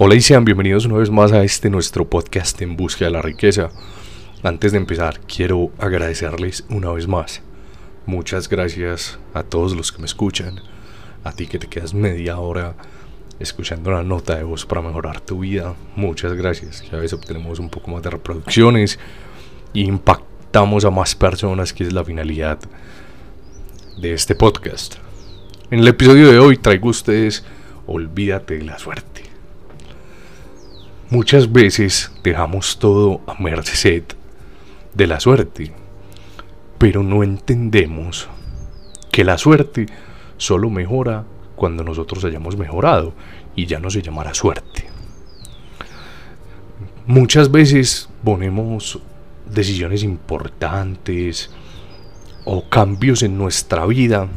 Hola y sean bienvenidos una vez más a este nuestro podcast en busca de la riqueza. Antes de empezar, quiero agradecerles una vez más. Muchas gracias a todos los que me escuchan, a ti que te quedas media hora escuchando una nota de voz para mejorar tu vida. Muchas gracias. Ya ves, obtenemos un poco más de reproducciones y impactamos a más personas, que es la finalidad de este podcast. En el episodio de hoy traigo a ustedes Olvídate de la suerte. Muchas veces dejamos todo a merced de la suerte, pero no entendemos que la suerte solo mejora cuando nosotros hayamos mejorado y ya no se llamará suerte. Muchas veces ponemos decisiones importantes o cambios en nuestra vida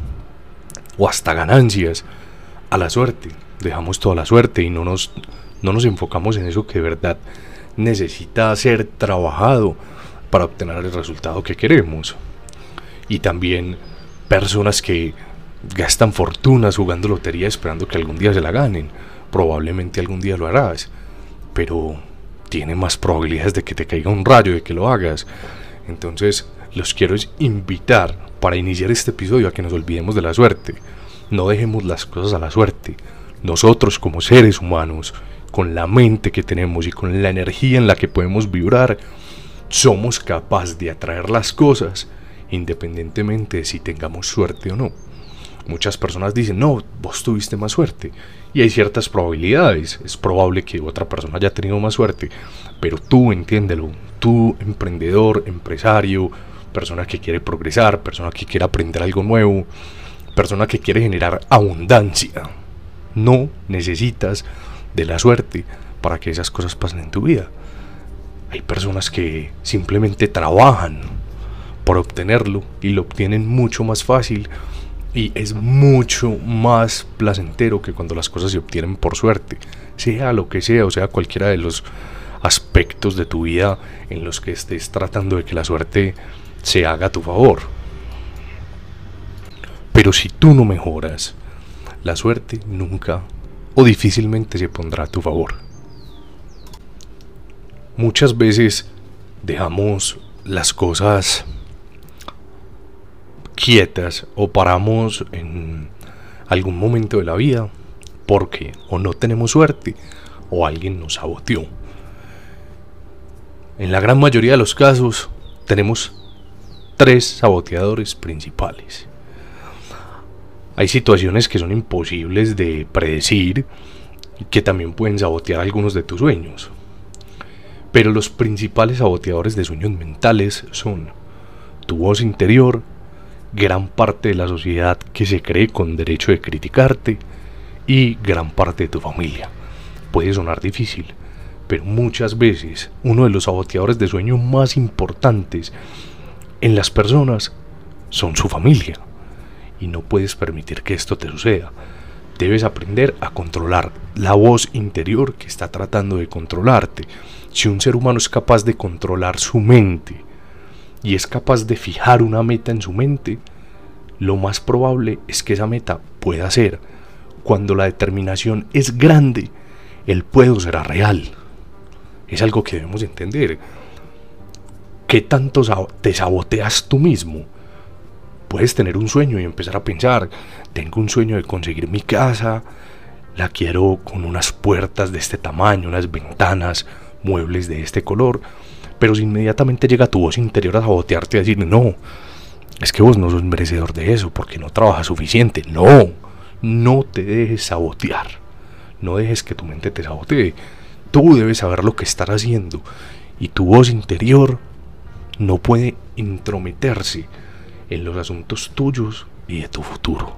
o hasta ganancias a la suerte. Dejamos toda la suerte y no nos no nos enfocamos en eso que de verdad necesita ser trabajado para obtener el resultado que queremos. Y también personas que gastan fortunas jugando lotería esperando que algún día se la ganen. Probablemente algún día lo harás, pero tiene más probabilidades de que te caiga un rayo de que lo hagas. Entonces, los quiero invitar para iniciar este episodio a que nos olvidemos de la suerte. No dejemos las cosas a la suerte. Nosotros como seres humanos con la mente que tenemos y con la energía en la que podemos vibrar, somos capaces de atraer las cosas independientemente de si tengamos suerte o no. Muchas personas dicen, no, vos tuviste más suerte. Y hay ciertas probabilidades. Es probable que otra persona haya tenido más suerte. Pero tú entiéndelo. Tú, emprendedor, empresario, persona que quiere progresar, persona que quiere aprender algo nuevo, persona que quiere generar abundancia. No necesitas de la suerte para que esas cosas pasen en tu vida. Hay personas que simplemente trabajan por obtenerlo y lo obtienen mucho más fácil y es mucho más placentero que cuando las cosas se obtienen por suerte, sea lo que sea, o sea cualquiera de los aspectos de tu vida en los que estés tratando de que la suerte se haga a tu favor. Pero si tú no mejoras, la suerte nunca o difícilmente se pondrá a tu favor. Muchas veces dejamos las cosas quietas o paramos en algún momento de la vida porque o no tenemos suerte o alguien nos saboteó. En la gran mayoría de los casos tenemos tres saboteadores principales. Hay situaciones que son imposibles de predecir y que también pueden sabotear algunos de tus sueños. Pero los principales saboteadores de sueños mentales son tu voz interior, gran parte de la sociedad que se cree con derecho de criticarte y gran parte de tu familia. Puede sonar difícil, pero muchas veces uno de los saboteadores de sueño más importantes en las personas son su familia y no puedes permitir que esto te suceda. Debes aprender a controlar la voz interior que está tratando de controlarte. Si un ser humano es capaz de controlar su mente y es capaz de fijar una meta en su mente, lo más probable es que esa meta pueda ser. Cuando la determinación es grande, el puedo será real. Es algo que debemos entender. ¿Qué tanto te saboteas tú mismo? Puedes tener un sueño y empezar a pensar, tengo un sueño de conseguir mi casa, la quiero con unas puertas de este tamaño, unas ventanas, muebles de este color, pero si inmediatamente llega tu voz interior a sabotearte y a decir, no, es que vos no sos merecedor de eso porque no trabajas suficiente, no, no te dejes sabotear, no dejes que tu mente te sabotee, tú debes saber lo que estás haciendo y tu voz interior no puede intrometerse en los asuntos tuyos y de tu futuro.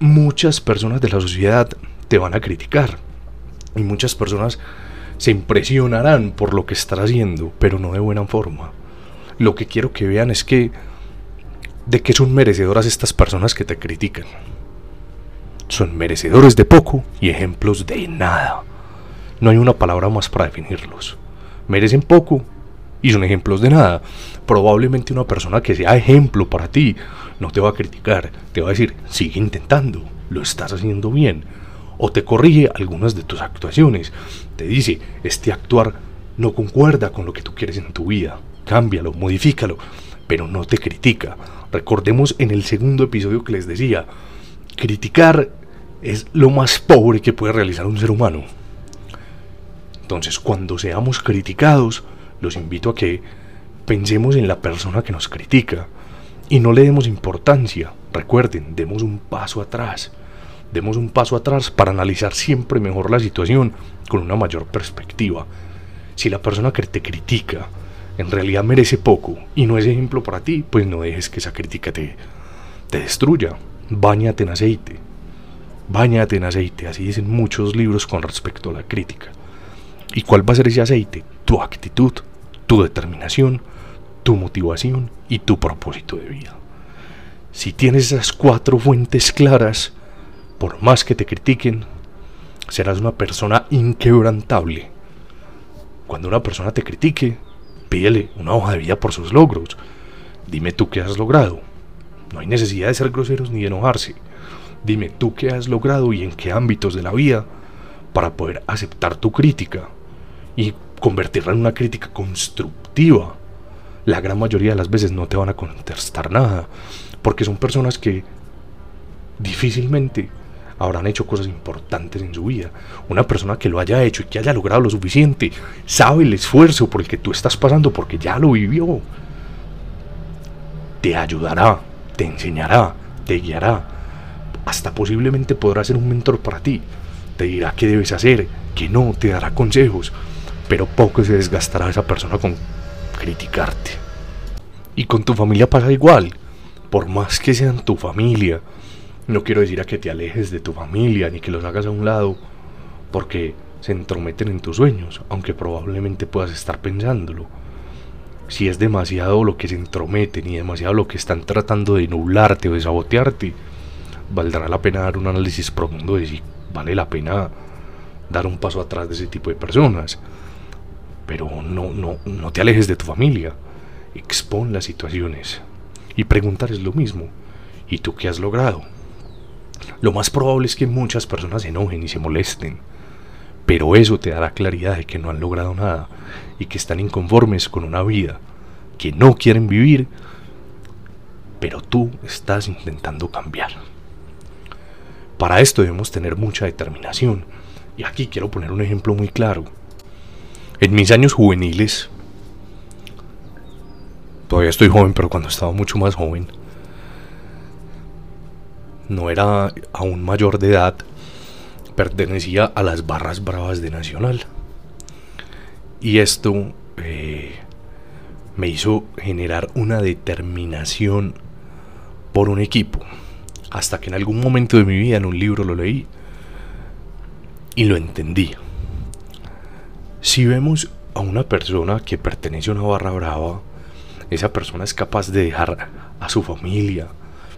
Muchas personas de la sociedad te van a criticar y muchas personas se impresionarán por lo que estás haciendo, pero no de buena forma. Lo que quiero que vean es que de qué son merecedoras estas personas que te critican. Son merecedores de poco y ejemplos de nada. No hay una palabra más para definirlos. Merecen poco y son ejemplos de nada. Probablemente una persona que sea ejemplo para ti no te va a criticar, te va a decir, sigue intentando, lo estás haciendo bien. o te corrige algunas de tus actuaciones. Te dice, este actuar no concuerda con lo que tú quieres en tu vida. Cámbialo, modifícalo, pero no te critica. Recordemos en el segundo episodio que les decía, criticar es lo más pobre que puede realizar un ser humano. Entonces, cuando seamos criticados, los invito a que pensemos en la persona que nos critica y no le demos importancia. Recuerden, demos un paso atrás. Demos un paso atrás para analizar siempre mejor la situación con una mayor perspectiva. Si la persona que te critica en realidad merece poco y no es ejemplo para ti, pues no dejes que esa crítica te, te destruya. Báñate en aceite. Báñate en aceite, así dicen muchos libros con respecto a la crítica. ¿Y cuál va a ser ese aceite? Tu actitud, tu determinación, tu motivación y tu propósito de vida. Si tienes esas cuatro fuentes claras, por más que te critiquen, serás una persona inquebrantable. Cuando una persona te critique, pídele una hoja de vida por sus logros. Dime tú qué has logrado. No hay necesidad de ser groseros ni de enojarse. Dime tú qué has logrado y en qué ámbitos de la vida para poder aceptar tu crítica y convertirla en una crítica constructiva. La gran mayoría de las veces no te van a contestar nada, porque son personas que difícilmente habrán hecho cosas importantes en su vida. Una persona que lo haya hecho y que haya logrado lo suficiente, sabe el esfuerzo por el que tú estás pasando porque ya lo vivió. Te ayudará, te enseñará, te guiará, hasta posiblemente podrá ser un mentor para ti. Te dirá qué debes hacer, que no, te dará consejos, pero poco se desgastará esa persona con criticarte. Y con tu familia pasa igual, por más que sean tu familia. No quiero decir a que te alejes de tu familia ni que los hagas a un lado, porque se entrometen en tus sueños, aunque probablemente puedas estar pensándolo. Si es demasiado lo que se entrometen y demasiado lo que están tratando de nublarte o de sabotearte, valdrá la pena dar un análisis profundo de si vale la pena dar un paso atrás de ese tipo de personas. Pero no, no, no te alejes de tu familia. Expon las situaciones. Y preguntar es lo mismo. ¿Y tú qué has logrado? Lo más probable es que muchas personas se enojen y se molesten. Pero eso te dará claridad de que no han logrado nada y que están inconformes con una vida que no quieren vivir, pero tú estás intentando cambiar. Para esto debemos tener mucha determinación. Y aquí quiero poner un ejemplo muy claro. En mis años juveniles, todavía estoy joven, pero cuando estaba mucho más joven, no era aún mayor de edad, pertenecía a las barras bravas de Nacional. Y esto eh, me hizo generar una determinación por un equipo hasta que en algún momento de mi vida en un libro lo leí y lo entendí. Si vemos a una persona que pertenece a una barra brava, esa persona es capaz de dejar a su familia,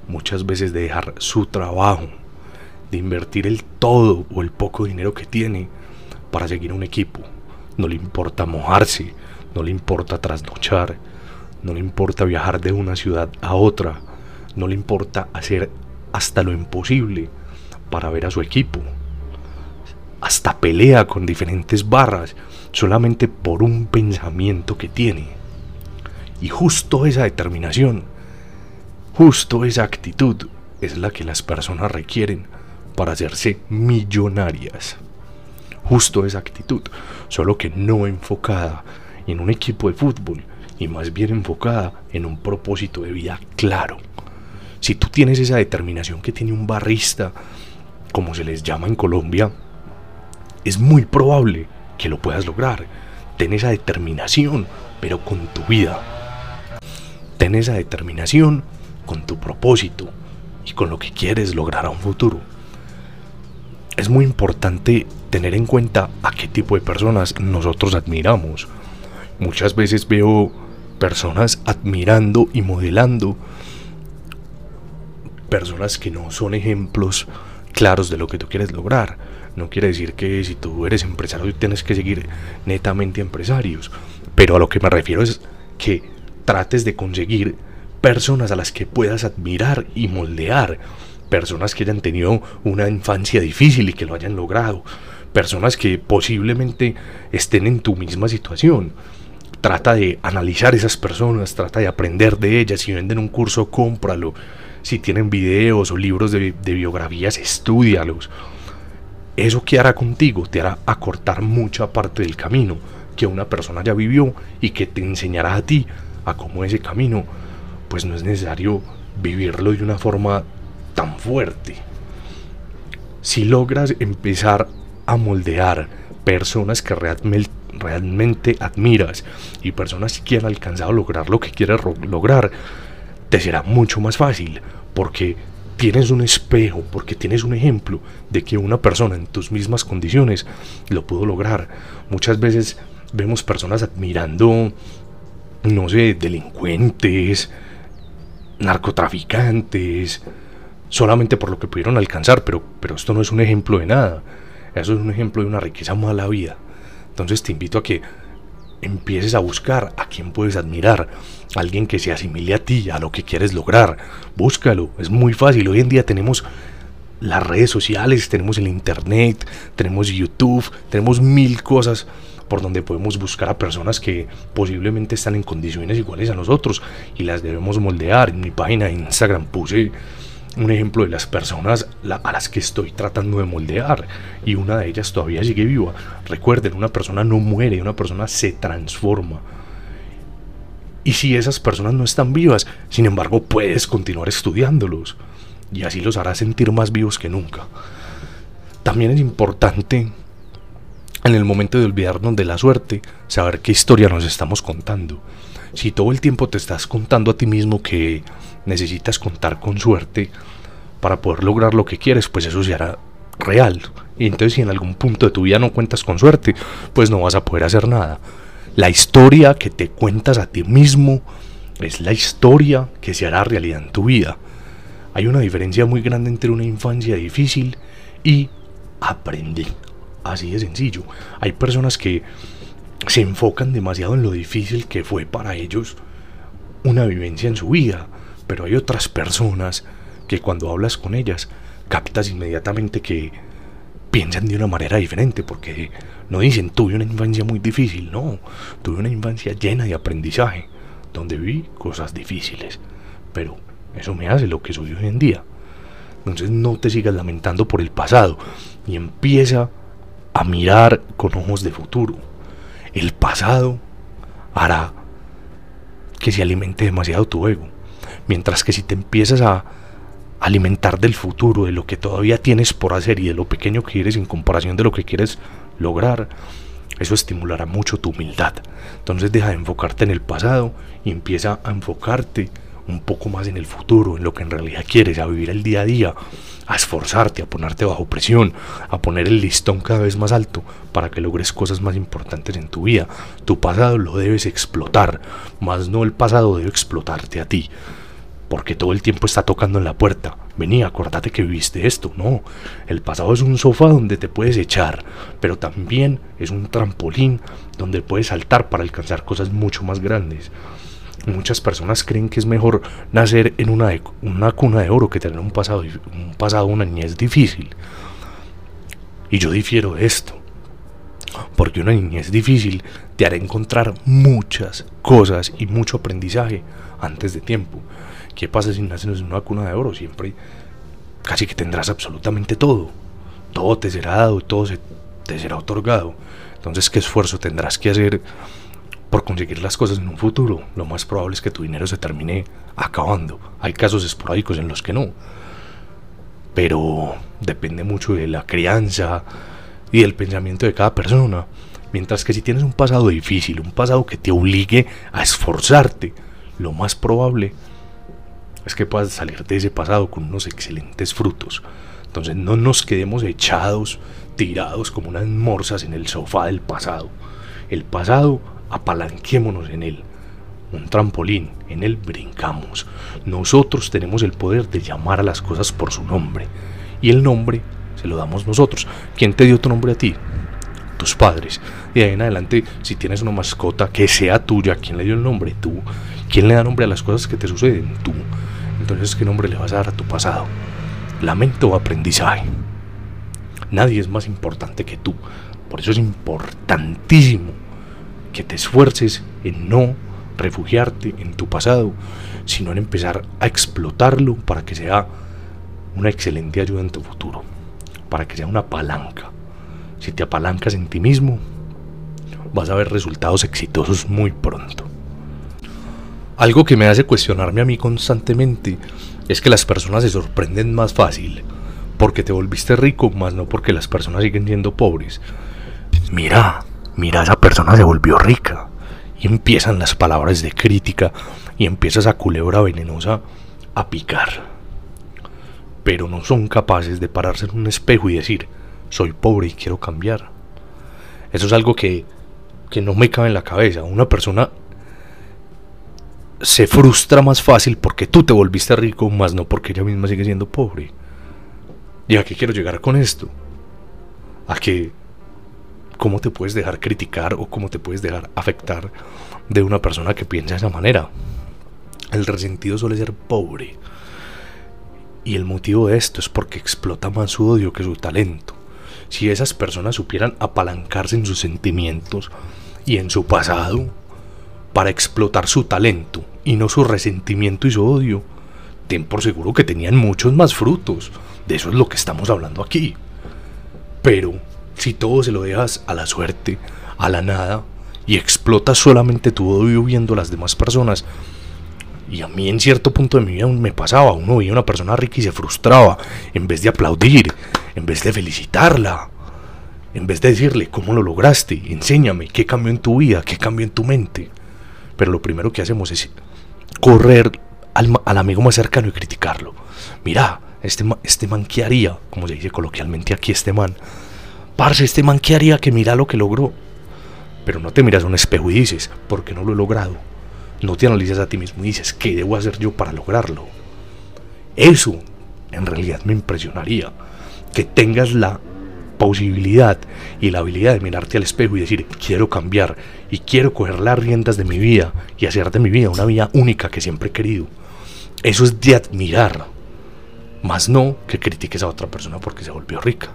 muchas veces de dejar su trabajo, de invertir el todo o el poco dinero que tiene para seguir un equipo. No le importa mojarse, no le importa trasnochar, no le importa viajar de una ciudad a otra, no le importa hacer hasta lo imposible para ver a su equipo. Hasta pelea con diferentes barras solamente por un pensamiento que tiene. Y justo esa determinación, justo esa actitud es la que las personas requieren para hacerse millonarias. Justo esa actitud, solo que no enfocada en un equipo de fútbol y más bien enfocada en un propósito de vida claro. Si tú tienes esa determinación que tiene un barrista, como se les llama en Colombia, es muy probable que lo puedas lograr. Ten esa determinación, pero con tu vida. Ten esa determinación con tu propósito y con lo que quieres lograr a un futuro. Es muy importante tener en cuenta a qué tipo de personas nosotros admiramos. Muchas veces veo personas admirando y modelando personas que no son ejemplos claros de lo que tú quieres lograr. No quiere decir que si tú eres empresario tienes que seguir netamente empresarios. Pero a lo que me refiero es que trates de conseguir personas a las que puedas admirar y moldear. personas que hayan tenido una infancia difícil y que lo hayan logrado, personas que posiblemente estén en tu misma situación. Trata de analizar esas personas, trata de aprender de ellas. Si venden un curso, cómpralo. Si tienen videos o libros de, de biografías, estudialos. Eso que hará contigo te hará acortar mucha parte del camino que una persona ya vivió y que te enseñará a ti a cómo ese camino, pues no es necesario vivirlo de una forma tan fuerte. Si logras empezar a moldear personas que realmente, admiras y personas que han alcanzado a lograr lo que quieres lograr, te será mucho más fácil porque tienes un espejo, porque tienes un ejemplo de que una persona en tus mismas condiciones lo pudo lograr. Muchas veces vemos personas admirando, no sé, delincuentes, narcotraficantes, solamente por lo que pudieron alcanzar, pero, pero esto no es un ejemplo de nada. Eso es un ejemplo de una riqueza mala vida. Entonces te invito a que empieces a buscar a quién puedes admirar, alguien que se asimile a ti, a lo que quieres lograr. Búscalo, es muy fácil. Hoy en día tenemos las redes sociales, tenemos el internet, tenemos YouTube, tenemos mil cosas por donde podemos buscar a personas que posiblemente están en condiciones iguales a nosotros y las debemos moldear. En mi página de Instagram puse un ejemplo de las personas a las que estoy tratando de moldear y una de ellas todavía sigue viva. Recuerden, una persona no muere, una persona se transforma. Y si esas personas no están vivas, sin embargo, puedes continuar estudiándolos y así los hará sentir más vivos que nunca. También es importante en el momento de olvidarnos de la suerte, saber qué historia nos estamos contando. Si todo el tiempo te estás contando a ti mismo que necesitas contar con suerte para poder lograr lo que quieres, pues eso se hará real. Y entonces si en algún punto de tu vida no cuentas con suerte, pues no vas a poder hacer nada. La historia que te cuentas a ti mismo es la historia que se hará realidad en tu vida. Hay una diferencia muy grande entre una infancia difícil y aprender. Así de sencillo. Hay personas que se enfocan demasiado en lo difícil que fue para ellos una vivencia en su vida pero hay otras personas que cuando hablas con ellas captas inmediatamente que piensan de una manera diferente porque no dicen tuve una infancia muy difícil, no, tuve una infancia llena de aprendizaje, donde vi cosas difíciles, pero eso me hace lo que soy hoy en día. Entonces no te sigas lamentando por el pasado y empieza a mirar con ojos de futuro. El pasado hará que se alimente demasiado tu ego. Mientras que si te empiezas a alimentar del futuro, de lo que todavía tienes por hacer y de lo pequeño que eres en comparación de lo que quieres lograr, eso estimulará mucho tu humildad. Entonces deja de enfocarte en el pasado y empieza a enfocarte un poco más en el futuro, en lo que en realidad quieres, a vivir el día a día, a esforzarte, a ponerte bajo presión, a poner el listón cada vez más alto para que logres cosas más importantes en tu vida. Tu pasado lo debes explotar, más no el pasado debe explotarte a ti porque todo el tiempo está tocando en la puerta. Vení, acordate que viviste esto. No, el pasado es un sofá donde te puedes echar, pero también es un trampolín donde puedes saltar para alcanzar cosas mucho más grandes. Muchas personas creen que es mejor nacer en una, una cuna de oro que tener un pasado, un pasado, una niñez difícil. Y yo difiero de esto. Porque una niñez difícil te hará encontrar muchas cosas y mucho aprendizaje antes de tiempo. ¿Qué pasa si naces en una cuna de oro? Siempre casi que tendrás absolutamente todo. Todo te será dado, todo te será otorgado. Entonces, ¿qué esfuerzo tendrás que hacer por conseguir las cosas en un futuro? Lo más probable es que tu dinero se termine acabando. Hay casos esporádicos en los que no. Pero depende mucho de la crianza y del pensamiento de cada persona. Mientras que si tienes un pasado difícil, un pasado que te obligue a esforzarte, lo más probable es que puedas salir de ese pasado con unos excelentes frutos. Entonces no nos quedemos echados, tirados como unas morsas en el sofá del pasado. El pasado, apalanquémonos en él. Un trampolín, en él brincamos. Nosotros tenemos el poder de llamar a las cosas por su nombre. Y el nombre se lo damos nosotros. ¿Quién te dio tu nombre a ti? Tus padres. Y ahí en adelante, si tienes una mascota que sea tuya, ¿quién le dio el nombre? Tú. ¿Quién le da nombre a las cosas que te suceden? Tú entonces ¿qué nombre le vas a dar a tu pasado? lamento o aprendizaje. Nadie es más importante que tú. Por eso es importantísimo que te esfuerces en no refugiarte en tu pasado, sino en empezar a explotarlo para que sea una excelente ayuda en tu futuro, para que sea una palanca. Si te apalancas en ti mismo, vas a ver resultados exitosos muy pronto. Algo que me hace cuestionarme a mí constantemente es que las personas se sorprenden más fácil porque te volviste rico, más no porque las personas siguen siendo pobres. Mira, mira, esa persona se volvió rica. Y empiezan las palabras de crítica y empieza esa culebra venenosa a picar. Pero no son capaces de pararse en un espejo y decir, soy pobre y quiero cambiar. Eso es algo que, que no me cabe en la cabeza. Una persona se frustra más fácil porque tú te volviste rico, más no porque ella misma sigue siendo pobre. ¿Y a qué quiero llegar con esto? A que cómo te puedes dejar criticar o cómo te puedes dejar afectar de una persona que piensa de esa manera. El resentido suele ser pobre. Y el motivo de esto es porque explota más su odio que su talento. Si esas personas supieran apalancarse en sus sentimientos y en su pasado para explotar su talento y no su resentimiento y su odio, ten por seguro que tenían muchos más frutos. De eso es lo que estamos hablando aquí. Pero si todo se lo dejas a la suerte, a la nada, y explotas solamente tu odio viendo a las demás personas, y a mí en cierto punto de mi vida me pasaba, uno veía una persona rica y se frustraba, en vez de aplaudir, en vez de felicitarla, en vez de decirle, ¿cómo lo lograste? Enséñame, ¿qué cambió en tu vida? ¿Qué cambió en tu mente? Pero lo primero que hacemos es correr al, al amigo más cercano y criticarlo. Mira, este, este man que haría, como se dice coloquialmente aquí, este man, parce, este man que haría que mira lo que logró. Pero no te miras a un espejo y dices, ¿por qué no lo he logrado? No te analizas a ti mismo y dices, ¿qué debo hacer yo para lograrlo? Eso en realidad me impresionaría. Que tengas la posibilidad y la habilidad de mirarte al espejo y decir, quiero cambiar y quiero coger las riendas de mi vida y hacer de mi vida una vida única que siempre he querido. Eso es de admirar, más no que critiques a otra persona porque se volvió rica.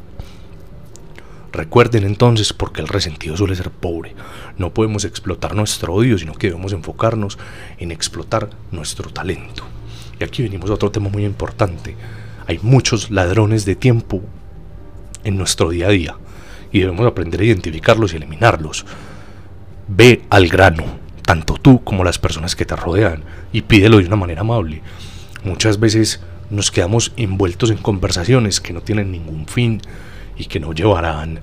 Recuerden entonces porque el resentido suele ser pobre. No podemos explotar nuestro odio, sino que debemos enfocarnos en explotar nuestro talento. Y aquí venimos a otro tema muy importante. Hay muchos ladrones de tiempo en nuestro día a día y debemos aprender a identificarlos y eliminarlos. Ve al grano, tanto tú como las personas que te rodean, y pídelo de una manera amable. Muchas veces nos quedamos envueltos en conversaciones que no tienen ningún fin y que no llevarán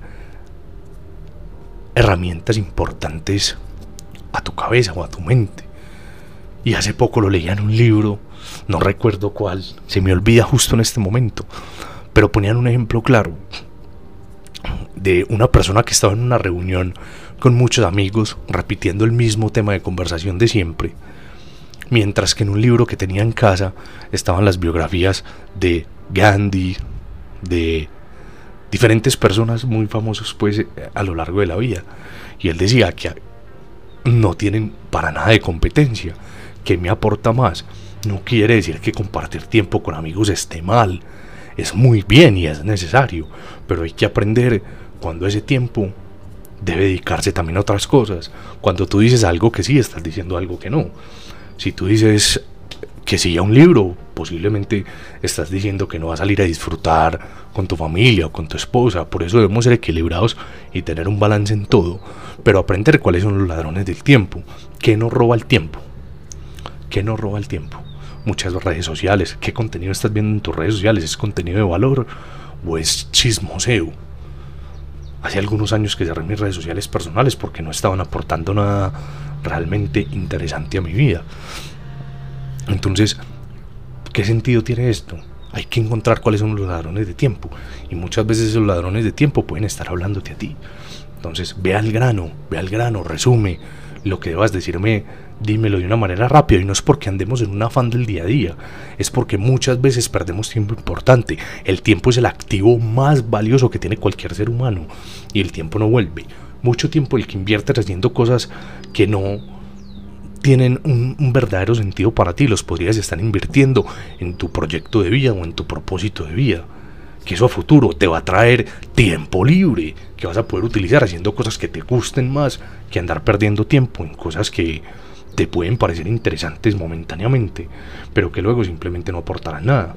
herramientas importantes a tu cabeza o a tu mente. Y hace poco lo leía en un libro, no recuerdo cuál, se me olvida justo en este momento, pero ponían un ejemplo claro de una persona que estaba en una reunión con muchos amigos repitiendo el mismo tema de conversación de siempre, mientras que en un libro que tenía en casa estaban las biografías de Gandhi, de diferentes personas muy famosos pues a lo largo de la vida. Y él decía que no tienen para nada de competencia, que me aporta más. No quiere decir que compartir tiempo con amigos esté mal, es muy bien y es necesario, pero hay que aprender cuando ese tiempo debe dedicarse también a otras cosas. Cuando tú dices algo que sí, estás diciendo algo que no. Si tú dices que sí a un libro, posiblemente estás diciendo que no vas a salir a disfrutar con tu familia o con tu esposa. Por eso debemos ser equilibrados y tener un balance en todo. Pero aprender cuáles son los ladrones del tiempo. ¿Qué nos roba el tiempo? ¿Qué nos roba el tiempo? Muchas redes sociales. ¿Qué contenido estás viendo en tus redes sociales? ¿Es contenido de valor o es chismoseo? Hace algunos años que cerré mis redes sociales personales porque no estaban aportando nada realmente interesante a mi vida. Entonces, ¿qué sentido tiene esto? Hay que encontrar cuáles son los ladrones de tiempo. Y muchas veces esos ladrones de tiempo pueden estar hablándote a ti. Entonces, ve al grano, ve al grano, resume lo que debas decirme, dímelo de una manera rápida. Y no es porque andemos en un afán del día a día, es porque muchas veces perdemos tiempo importante. El tiempo es el activo más valioso que tiene cualquier ser humano. Y el tiempo no vuelve. Mucho tiempo el que invierte haciendo cosas que no tienen un, un, verdadero sentido para ti, los podrías estar invirtiendo en tu proyecto de vida o en tu propósito de vida. Que eso a futuro te va a traer tiempo libre, que vas a poder utilizar haciendo cosas que te gusten más que andar perdiendo tiempo en cosas que te pueden parecer interesantes momentáneamente, pero que luego simplemente no aportarán nada.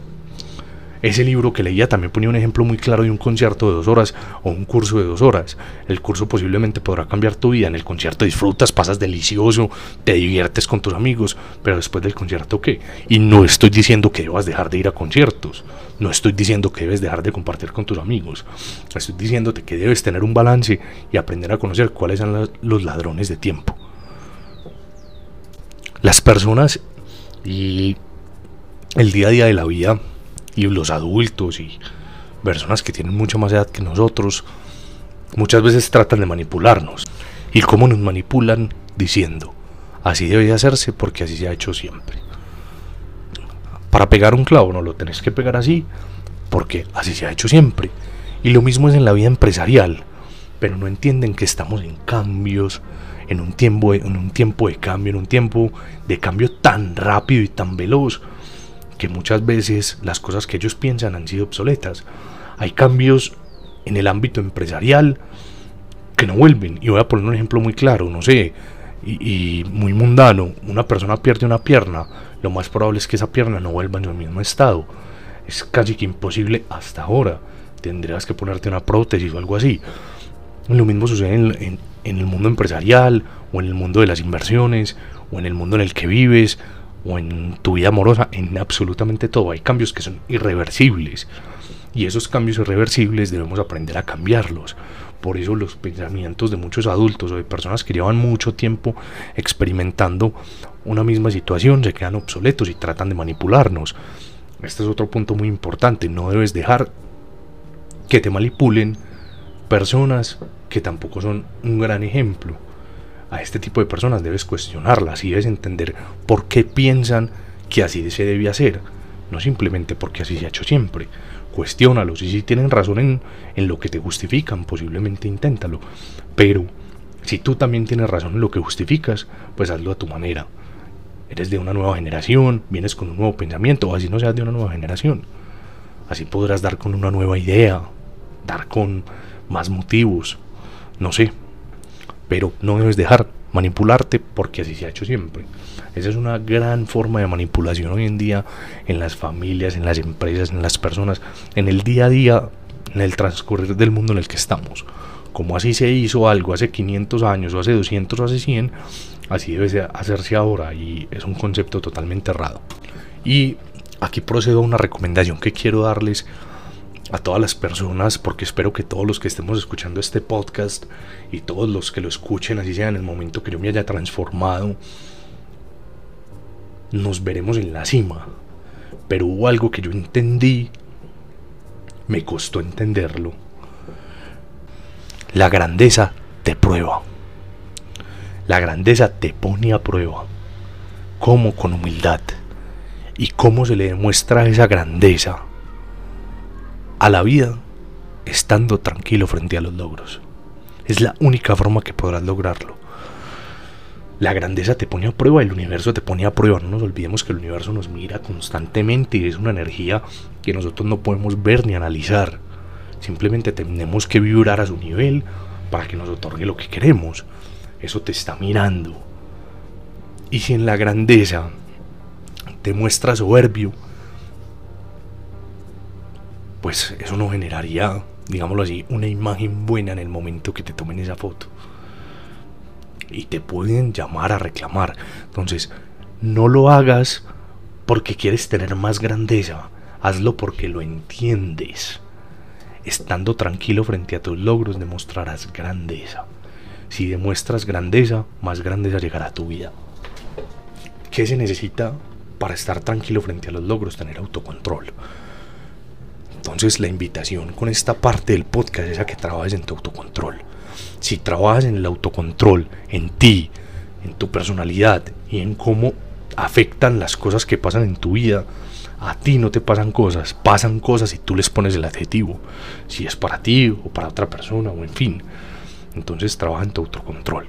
Ese libro que leía también ponía un ejemplo muy claro de un concierto de dos horas o un curso de dos horas. El curso posiblemente podrá cambiar tu vida. En el concierto disfrutas, pasas delicioso, te diviertes con tus amigos, pero después del concierto ¿qué? Y no estoy diciendo que debas dejar de ir a conciertos. No estoy diciendo que debes dejar de compartir con tus amigos. Estoy diciéndote que debes tener un balance y aprender a conocer cuáles son los ladrones de tiempo. Las personas y el día a día de la vida y los adultos y personas que tienen mucha más edad que nosotros muchas veces tratan de manipularnos. ¿Y cómo nos manipulan? Diciendo, así debe hacerse porque así se ha hecho siempre. Para pegar un clavo no lo tenés que pegar así porque así se ha hecho siempre. Y lo mismo es en la vida empresarial, pero no entienden que estamos en cambios, en un tiempo, en un tiempo de cambio, en un tiempo de cambio tan rápido y tan veloz que muchas veces las cosas que ellos piensan han sido obsoletas. Hay cambios en el ámbito empresarial que no vuelven. Y voy a poner un ejemplo muy claro, no sé, y, muy mundano. Una persona pierde una pierna, lo más probable es que esa pierna no vuelva en su mismo estado. Es casi que imposible hasta ahora. Tendrías que ponerte una prótesis o algo así. Lo mismo sucede en el mundo empresarial, o en el mundo de las inversiones, o en el mundo en el que vives, o en tu vida amorosa, en absolutamente todo. Hay cambios que son irreversibles y esos cambios irreversibles debemos aprender a cambiarlos. Por eso los pensamientos de muchos adultos o de personas que llevan mucho tiempo experimentando una misma situación se quedan obsoletos y tratan de manipularnos. Este es otro punto muy importante. No debes dejar que te manipulen personas que tampoco son un gran ejemplo a este tipo de personas debes cuestionarlas y debes entender por qué piensan que así se debe hacer, no simplemente porque así se ha hecho siempre. Cuestiónalos y si tienen razón en, en lo que te justifican, posiblemente inténtalo. Pero si tú también tienes razón en lo que justificas, pues hazlo a tu manera. Eres de una nueva generación, vienes con un nuevo pensamiento, o así no seas de una nueva generación. Así podrás dar con una nueva idea, dar con más motivos, no sé, pero no debes dejar manipularte porque así se ha hecho siempre. Esa es una gran forma de manipulación hoy en día en las familias, en las empresas, en las personas, en el día a día, en el transcurrir del mundo en el que estamos. Como así se hizo algo hace 500 años o hace 200 o hace 100, así debe hacerse ahora y es un concepto totalmente errado. Y aquí procedo a una recomendación que quiero darles a todas las personas, porque espero que todos los que estemos escuchando este podcast y todos los que lo escuchen, así sea en el momento que yo me haya transformado, nos veremos en la cima. Pero hubo algo que yo entendí, me costó entenderlo. La grandeza te prueba. La grandeza te pone a prueba. ¿Cómo? Con humildad. ¿Y cómo se le demuestra esa grandeza? A la vida estando tranquilo frente a los logros. Es la única forma que podrás lograrlo. La grandeza te pone a prueba, el universo te pone a prueba. No nos olvidemos que el universo nos mira constantemente y es una energía que nosotros no podemos ver ni analizar. Simplemente tenemos que vibrar a su nivel para que nos otorgue lo que queremos. Eso te está mirando. Y si en la grandeza te muestra soberbio, pues eso no generaría, digámoslo así, una imagen buena en el momento que te tomen esa foto. Y te pueden llamar a reclamar. Entonces, no lo hagas porque quieres tener más grandeza. Hazlo porque lo entiendes. Estando tranquilo frente a tus logros demostrarás grandeza. Si demuestras grandeza, más grandeza llegará a tu vida. ¿Qué se necesita para estar tranquilo frente a los logros? Tener autocontrol. Entonces la invitación con esta parte del podcast es a que trabajes en tu autocontrol. Si trabajas en el autocontrol, en ti, en tu personalidad y en cómo afectan las cosas que pasan en tu vida, a ti no te pasan cosas, pasan cosas y tú les pones el adjetivo, si es para ti o para otra persona o en fin. Entonces trabaja en tu autocontrol.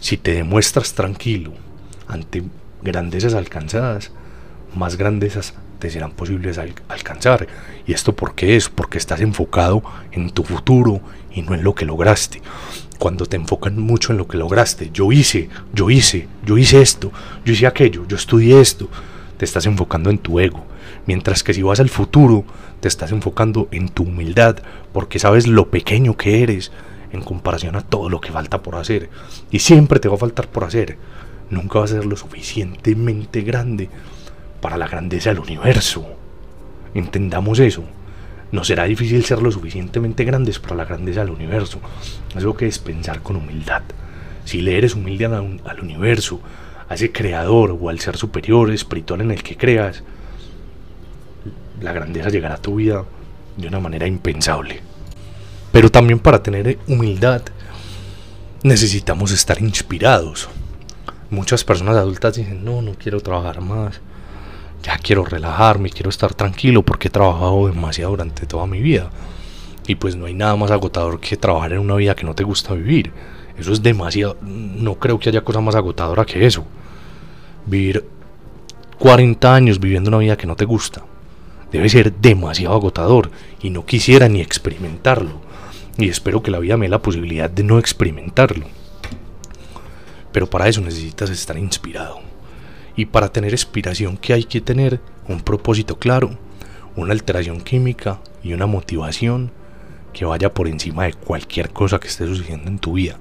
Si te demuestras tranquilo ante grandezas alcanzadas, más grandezas te serán posibles alcanzar. ¿Y esto por qué es? Porque estás enfocado en tu futuro y no en lo que lograste. Cuando te enfocan mucho en lo que lograste, yo hice, yo hice, yo hice esto, yo hice aquello, yo estudié esto, te estás enfocando en tu ego. Mientras que si vas al futuro, te estás enfocando en tu humildad, porque sabes lo pequeño que eres en comparación a todo lo que falta por hacer. Y siempre te va a faltar por hacer. Nunca va a ser lo suficientemente grande para la grandeza del universo. Entendamos eso. No será difícil ser lo suficientemente grandes para la grandeza del universo. Eso que es pensar con humildad. Si le eres humilde al, al universo, a ese creador o al ser superior espiritual en el que creas, la grandeza llegará a tu vida de una manera impensable. Pero también para tener humildad necesitamos estar inspirados. Muchas personas adultas dicen, no, no quiero trabajar más, ya quiero relajarme, quiero estar tranquilo porque he trabajado demasiado durante toda mi vida. Y pues no hay nada más agotador que trabajar en una vida que no te gusta vivir. Eso es demasiado, no creo que haya cosa más agotadora que eso. Vivir 40 años viviendo una vida que no te gusta debe ser demasiado agotador y no quisiera ni experimentarlo. Y espero que la vida me dé la posibilidad de no experimentarlo. Pero para eso necesitas estar inspirado. Y para tener inspiración, ¿qué hay que tener? Un propósito claro, una alteración química y una motivación que vaya por encima de cualquier cosa que esté sucediendo en tu vida.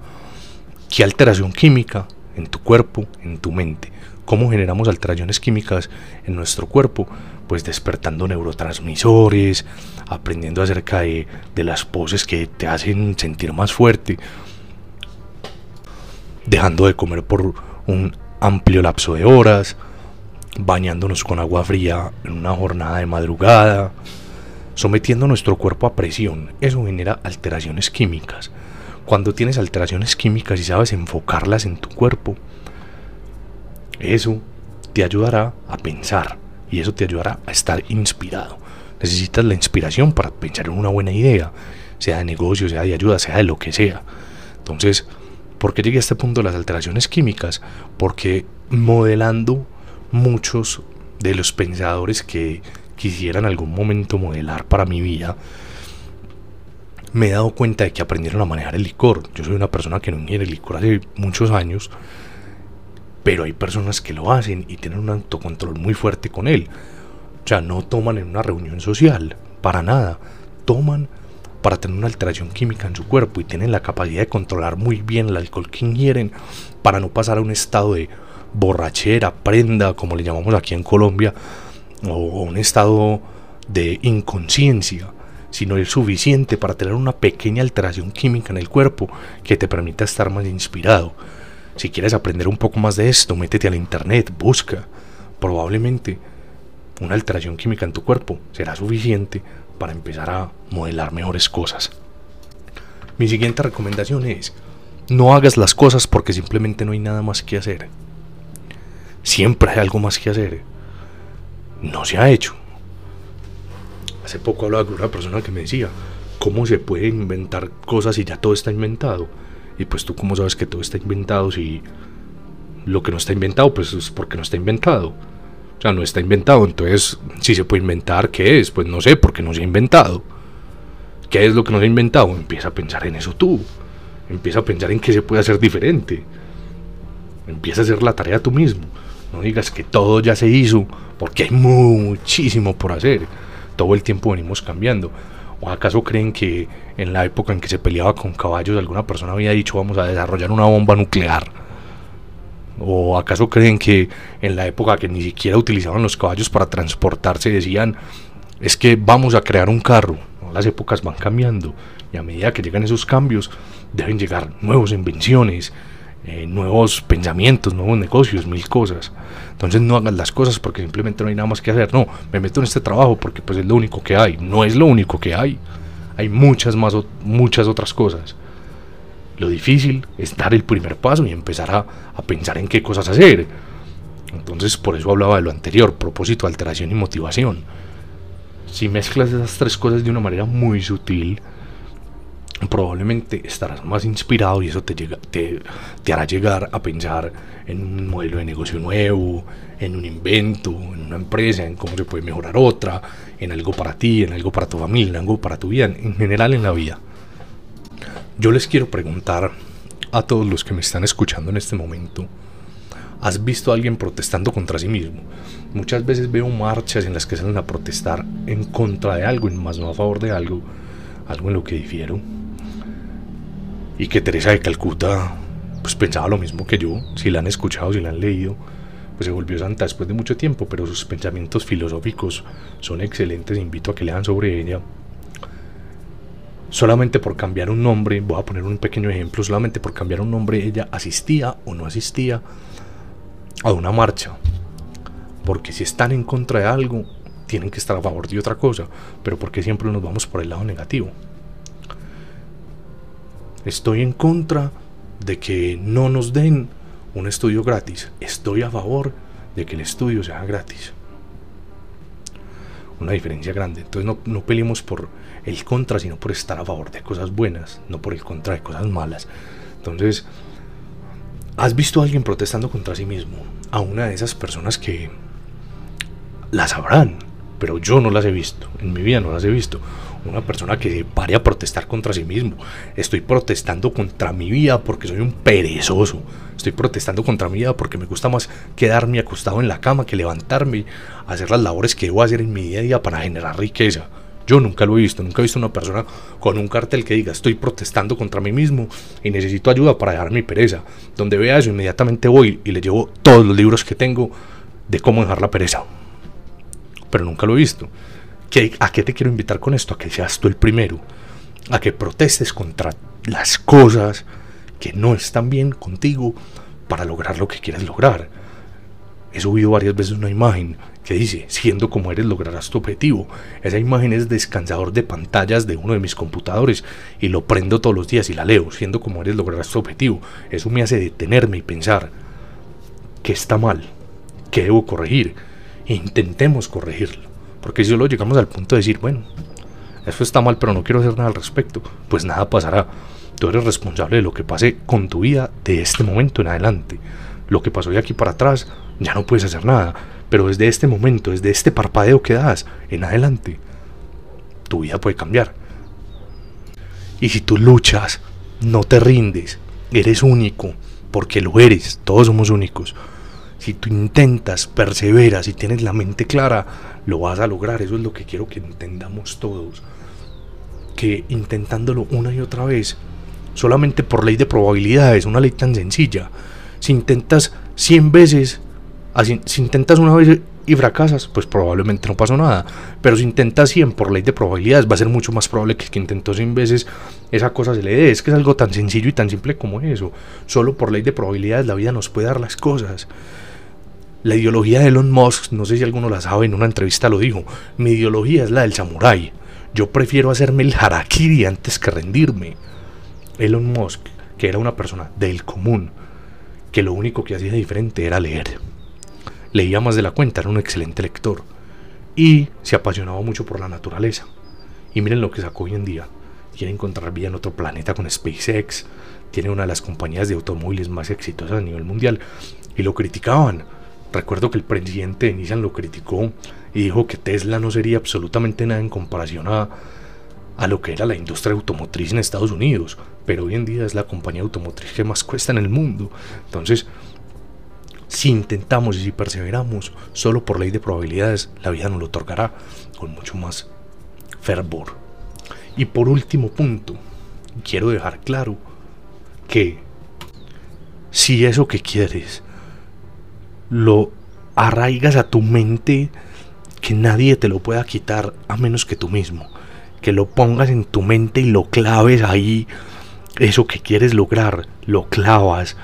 ¿Qué alteración química? En tu cuerpo, en tu mente. ¿Cómo generamos alteraciones químicas en nuestro cuerpo? Pues despertando neurotransmisores, aprendiendo acerca de, de las poses que te hacen sentir más fuerte, dejando de comer por un amplio lapso de horas, bañándonos con agua fría en una jornada de madrugada, sometiendo nuestro cuerpo a presión. Eso genera alteraciones químicas. Cuando tienes alteraciones químicas y sabes enfocarlas en tu cuerpo, eso te ayudará a pensar y eso te ayudará a estar inspirado. Necesitas la inspiración para pensar en una buena idea, sea de negocio, sea de ayuda, sea de lo que sea. Entonces, ¿Por qué llegué a este punto de las alteraciones químicas? Porque modelando muchos de los pensadores que quisiera en algún momento modelar para mi vida, me he dado cuenta de que aprendieron a manejar el licor. Yo soy una persona que no ingiere licor hace muchos años, pero hay personas que lo hacen y tienen un autocontrol muy fuerte con él. O sea, no toman en una reunión social, para nada. Toman para tener una alteración química en su cuerpo y tienen la capacidad de controlar muy bien el alcohol que ingieren para no pasar a un estado de borrachera, prenda, como le llamamos aquí en Colombia, o un estado de inconsciencia, sino el suficiente para tener una pequeña alteración química en el cuerpo que te permita estar más inspirado. Si quieres aprender un poco más de esto, métete al internet, busca. Probablemente una alteración química en tu cuerpo será suficiente para empezar a modelar mejores cosas. Mi siguiente recomendación es, no hagas las cosas porque simplemente no hay nada más que hacer. Siempre hay algo más que hacer. No se ha hecho. Hace poco hablaba con una persona que me decía, ¿cómo se puede inventar cosas si ya todo está inventado? Y pues tú cómo sabes que todo está inventado si lo que no está inventado pues es porque no está inventado. O sea, no está inventado. Entonces, si se puede inventar, ¿qué es? Pues no sé, porque no se ha inventado. ¿Qué es lo que no se ha inventado? Empieza a pensar en eso tú. Empieza a pensar en qué se puede hacer diferente. Empieza a hacer la tarea tú mismo. No digas que todo ya se hizo, porque hay muchísimo por hacer. Todo el tiempo venimos cambiando. ¿O acaso creen que en la época en que se peleaba con caballos alguna persona había dicho vamos a desarrollar una bomba nuclear? ¿O acaso creen que en la época que ni siquiera utilizaban los caballos para transportarse decían, es que vamos a crear un carro? Las épocas van cambiando y a medida que llegan esos cambios deben llegar nuevas invenciones, eh, nuevos pensamientos, nuevos negocios, mil cosas. Entonces no hagas las cosas porque simplemente no hay nada más que hacer. No, me meto en este trabajo porque pues es lo único que hay. No es lo único que hay. Hay muchas más, muchas otras cosas. Lo difícil es dar el primer paso y empezar a, pensar en qué cosas hacer. Entonces, por eso hablaba de lo anterior, propósito, alteración y motivación. Si mezclas esas tres cosas de una manera muy sutil, probablemente estarás más inspirado y eso te, llega, te, te, hará llegar a pensar en un modelo de negocio nuevo, en un invento, en una empresa, en cómo se puede mejorar otra, en algo para ti, en algo para tu familia, en algo para tu vida, en general en la vida. Yo les quiero preguntar a todos los que me están escuchando en este momento, ¿has visto a alguien protestando contra sí mismo? Muchas veces veo marchas en las que salen a protestar en contra de algo y más no a favor de algo, algo en lo que difiero y que Teresa de Calcuta pues pensaba lo mismo que yo, si la han escuchado, si la han leído, pues se volvió santa después de mucho tiempo, pero sus pensamientos filosóficos son excelentes, invito a que lean sobre ella. Solamente por cambiar un nombre, voy a poner un pequeño ejemplo, solamente por cambiar un nombre ella asistía o no asistía a una marcha. Porque si están en contra de algo, tienen que estar a favor de otra cosa, pero porque siempre nos vamos por el lado negativo. Estoy en contra de que no nos den un estudio gratis. Estoy a favor de que el estudio sea gratis. Una diferencia grande. Entonces no, no peleemos por el contra, sino por estar a favor de cosas buenas, no por el contra de cosas malas. Entonces, ¿has visto a alguien protestando contra sí mismo? A una de esas personas que las sabrán, pero yo no las he visto. En mi vida no las he visto una persona que pare a protestar contra sí mismo. Estoy protestando contra mi vida porque soy un perezoso. Estoy protestando contra mi vida porque me gusta más quedarme acostado en la cama que levantarme hacer las labores que debo hacer en mi día a día para generar riqueza. Yo nunca lo he visto, nunca he visto una persona con un cartel que diga estoy protestando contra mí mismo y necesito ayuda para dejar mi pereza. Donde vea eso, inmediatamente voy y le llevo todos los libros que tengo de cómo dejar la pereza. Pero nunca lo he visto. ¿A qué te quiero invitar con esto? A que seas tú el primero. A que protestes contra las cosas que no están bien contigo para lograr lo que quieres lograr. He subido varias veces una imagen que dice, siendo como eres lograrás tu objetivo. Esa imagen es descansador de pantallas de uno de mis computadores y lo prendo todos los días y la leo, siendo como eres lograrás tu objetivo. Eso me hace detenerme y pensar, ¿qué está mal? ¿Qué debo corregir? Intentemos corregirlo. Porque si solo llegamos al punto de decir, bueno, eso está mal, pero no quiero hacer nada al respecto, pues nada pasará. Tú eres responsable de lo que pase con tu vida de este momento en adelante. Lo que pasó de aquí para atrás, ya no puedes hacer nada. Pero desde este momento, desde este parpadeo que das en adelante, tu vida puede cambiar. Y si tú luchas, no te rindes, eres único, porque lo eres, todos somos únicos. Si tú intentas, perseveras y tienes la mente clara, lo vas a lograr. Eso es lo que quiero que entendamos todos. Que intentándolo una y otra vez, solamente por ley de probabilidades, una ley tan sencilla, si intentas 100 veces, si intentas una vez y fracasas, pues probablemente no pasó nada. Pero si intentas 100 por ley de probabilidades, va a ser mucho más probable que el que intentó 100 veces esa cosa se le dé. Es que es algo tan sencillo y tan simple como eso. Solo por ley de probabilidades la vida nos puede dar las cosas. La ideología de Elon Musk, no sé si alguno la sabe, en una entrevista lo dijo, mi ideología es la del samurái. Yo prefiero hacerme el harakiri antes que rendirme. Elon Musk, que era una persona del común, que lo único que hacía diferente era leer. Leía más de la cuenta, era un excelente lector. Y se apasionaba mucho por la naturaleza. Y miren lo que sacó hoy en día. Quiere encontrar vida en otro planeta con SpaceX. Tiene una de las compañías de automóviles más exitosas a nivel mundial. Y lo criticaban Recuerdo que el presidente de Nissan lo criticó y dijo que Tesla no sería absolutamente nada en comparación a, a lo que era la industria automotriz en Estados Unidos, pero hoy en día es la compañía automotriz que más cuesta en el mundo. Entonces, si intentamos y si perseveramos, solo por ley de probabilidades, la vida nos lo otorgará con mucho más fervor. Y por último punto, quiero dejar claro que si eso que quieres lo arraigas a tu mente que nadie te lo pueda quitar a menos que tú mismo. Que lo pongas en tu mente y lo claves ahí. Eso que quieres lograr, lo clavas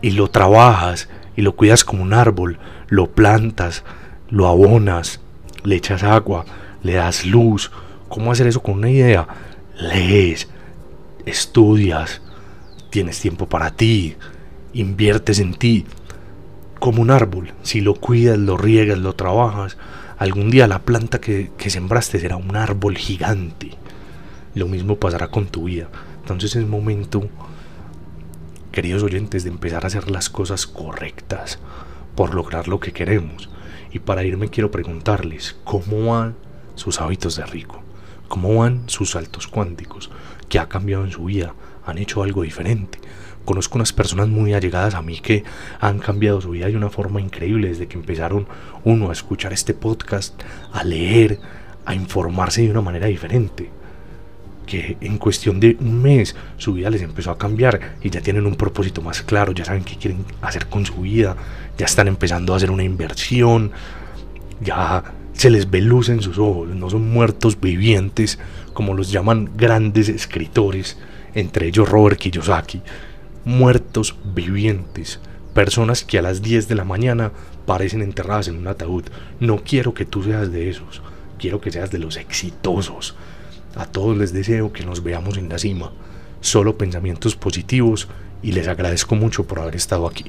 y lo trabajas y lo cuidas como un árbol. Lo plantas, lo abonas, le echas agua, le das luz. ¿Cómo hacer eso con una idea? Lees, estudias, tienes tiempo para ti, inviertes en ti como un árbol. Si lo cuidas, lo riegas, lo trabajas, algún día la planta que, sembraste será un árbol gigante. lo mismo pasará con tu vida. Entonces es momento, queridos oyentes, de empezar a hacer las cosas correctas por lograr lo que queremos. Y para irme quiero preguntarles, ¿cómo van sus hábitos de rico? ¿Cómo van sus saltos cuánticos? ¿Qué ha cambiado en su vida? ¿Han hecho algo diferente? Conozco unas personas muy allegadas a mí que han cambiado su vida de una forma increíble desde que empezaron uno a escuchar este podcast, a leer, a informarse de una manera diferente. Que en cuestión de un mes su vida les empezó a cambiar y ya tienen un propósito más claro, ya saben qué quieren hacer con su vida, ya están empezando a hacer una inversión, ya se les ve luz en sus ojos, no son muertos vivientes como los llaman grandes escritores, entre ellos Robert Kiyosaki muertos vivientes, personas que a las 10 de la mañana parecen enterradas en un ataúd. No quiero que tú seas de esos, quiero que seas de los exitosos. A todos les deseo que nos veamos en la cima. Solo pensamientos positivos y les agradezco mucho por haber estado aquí.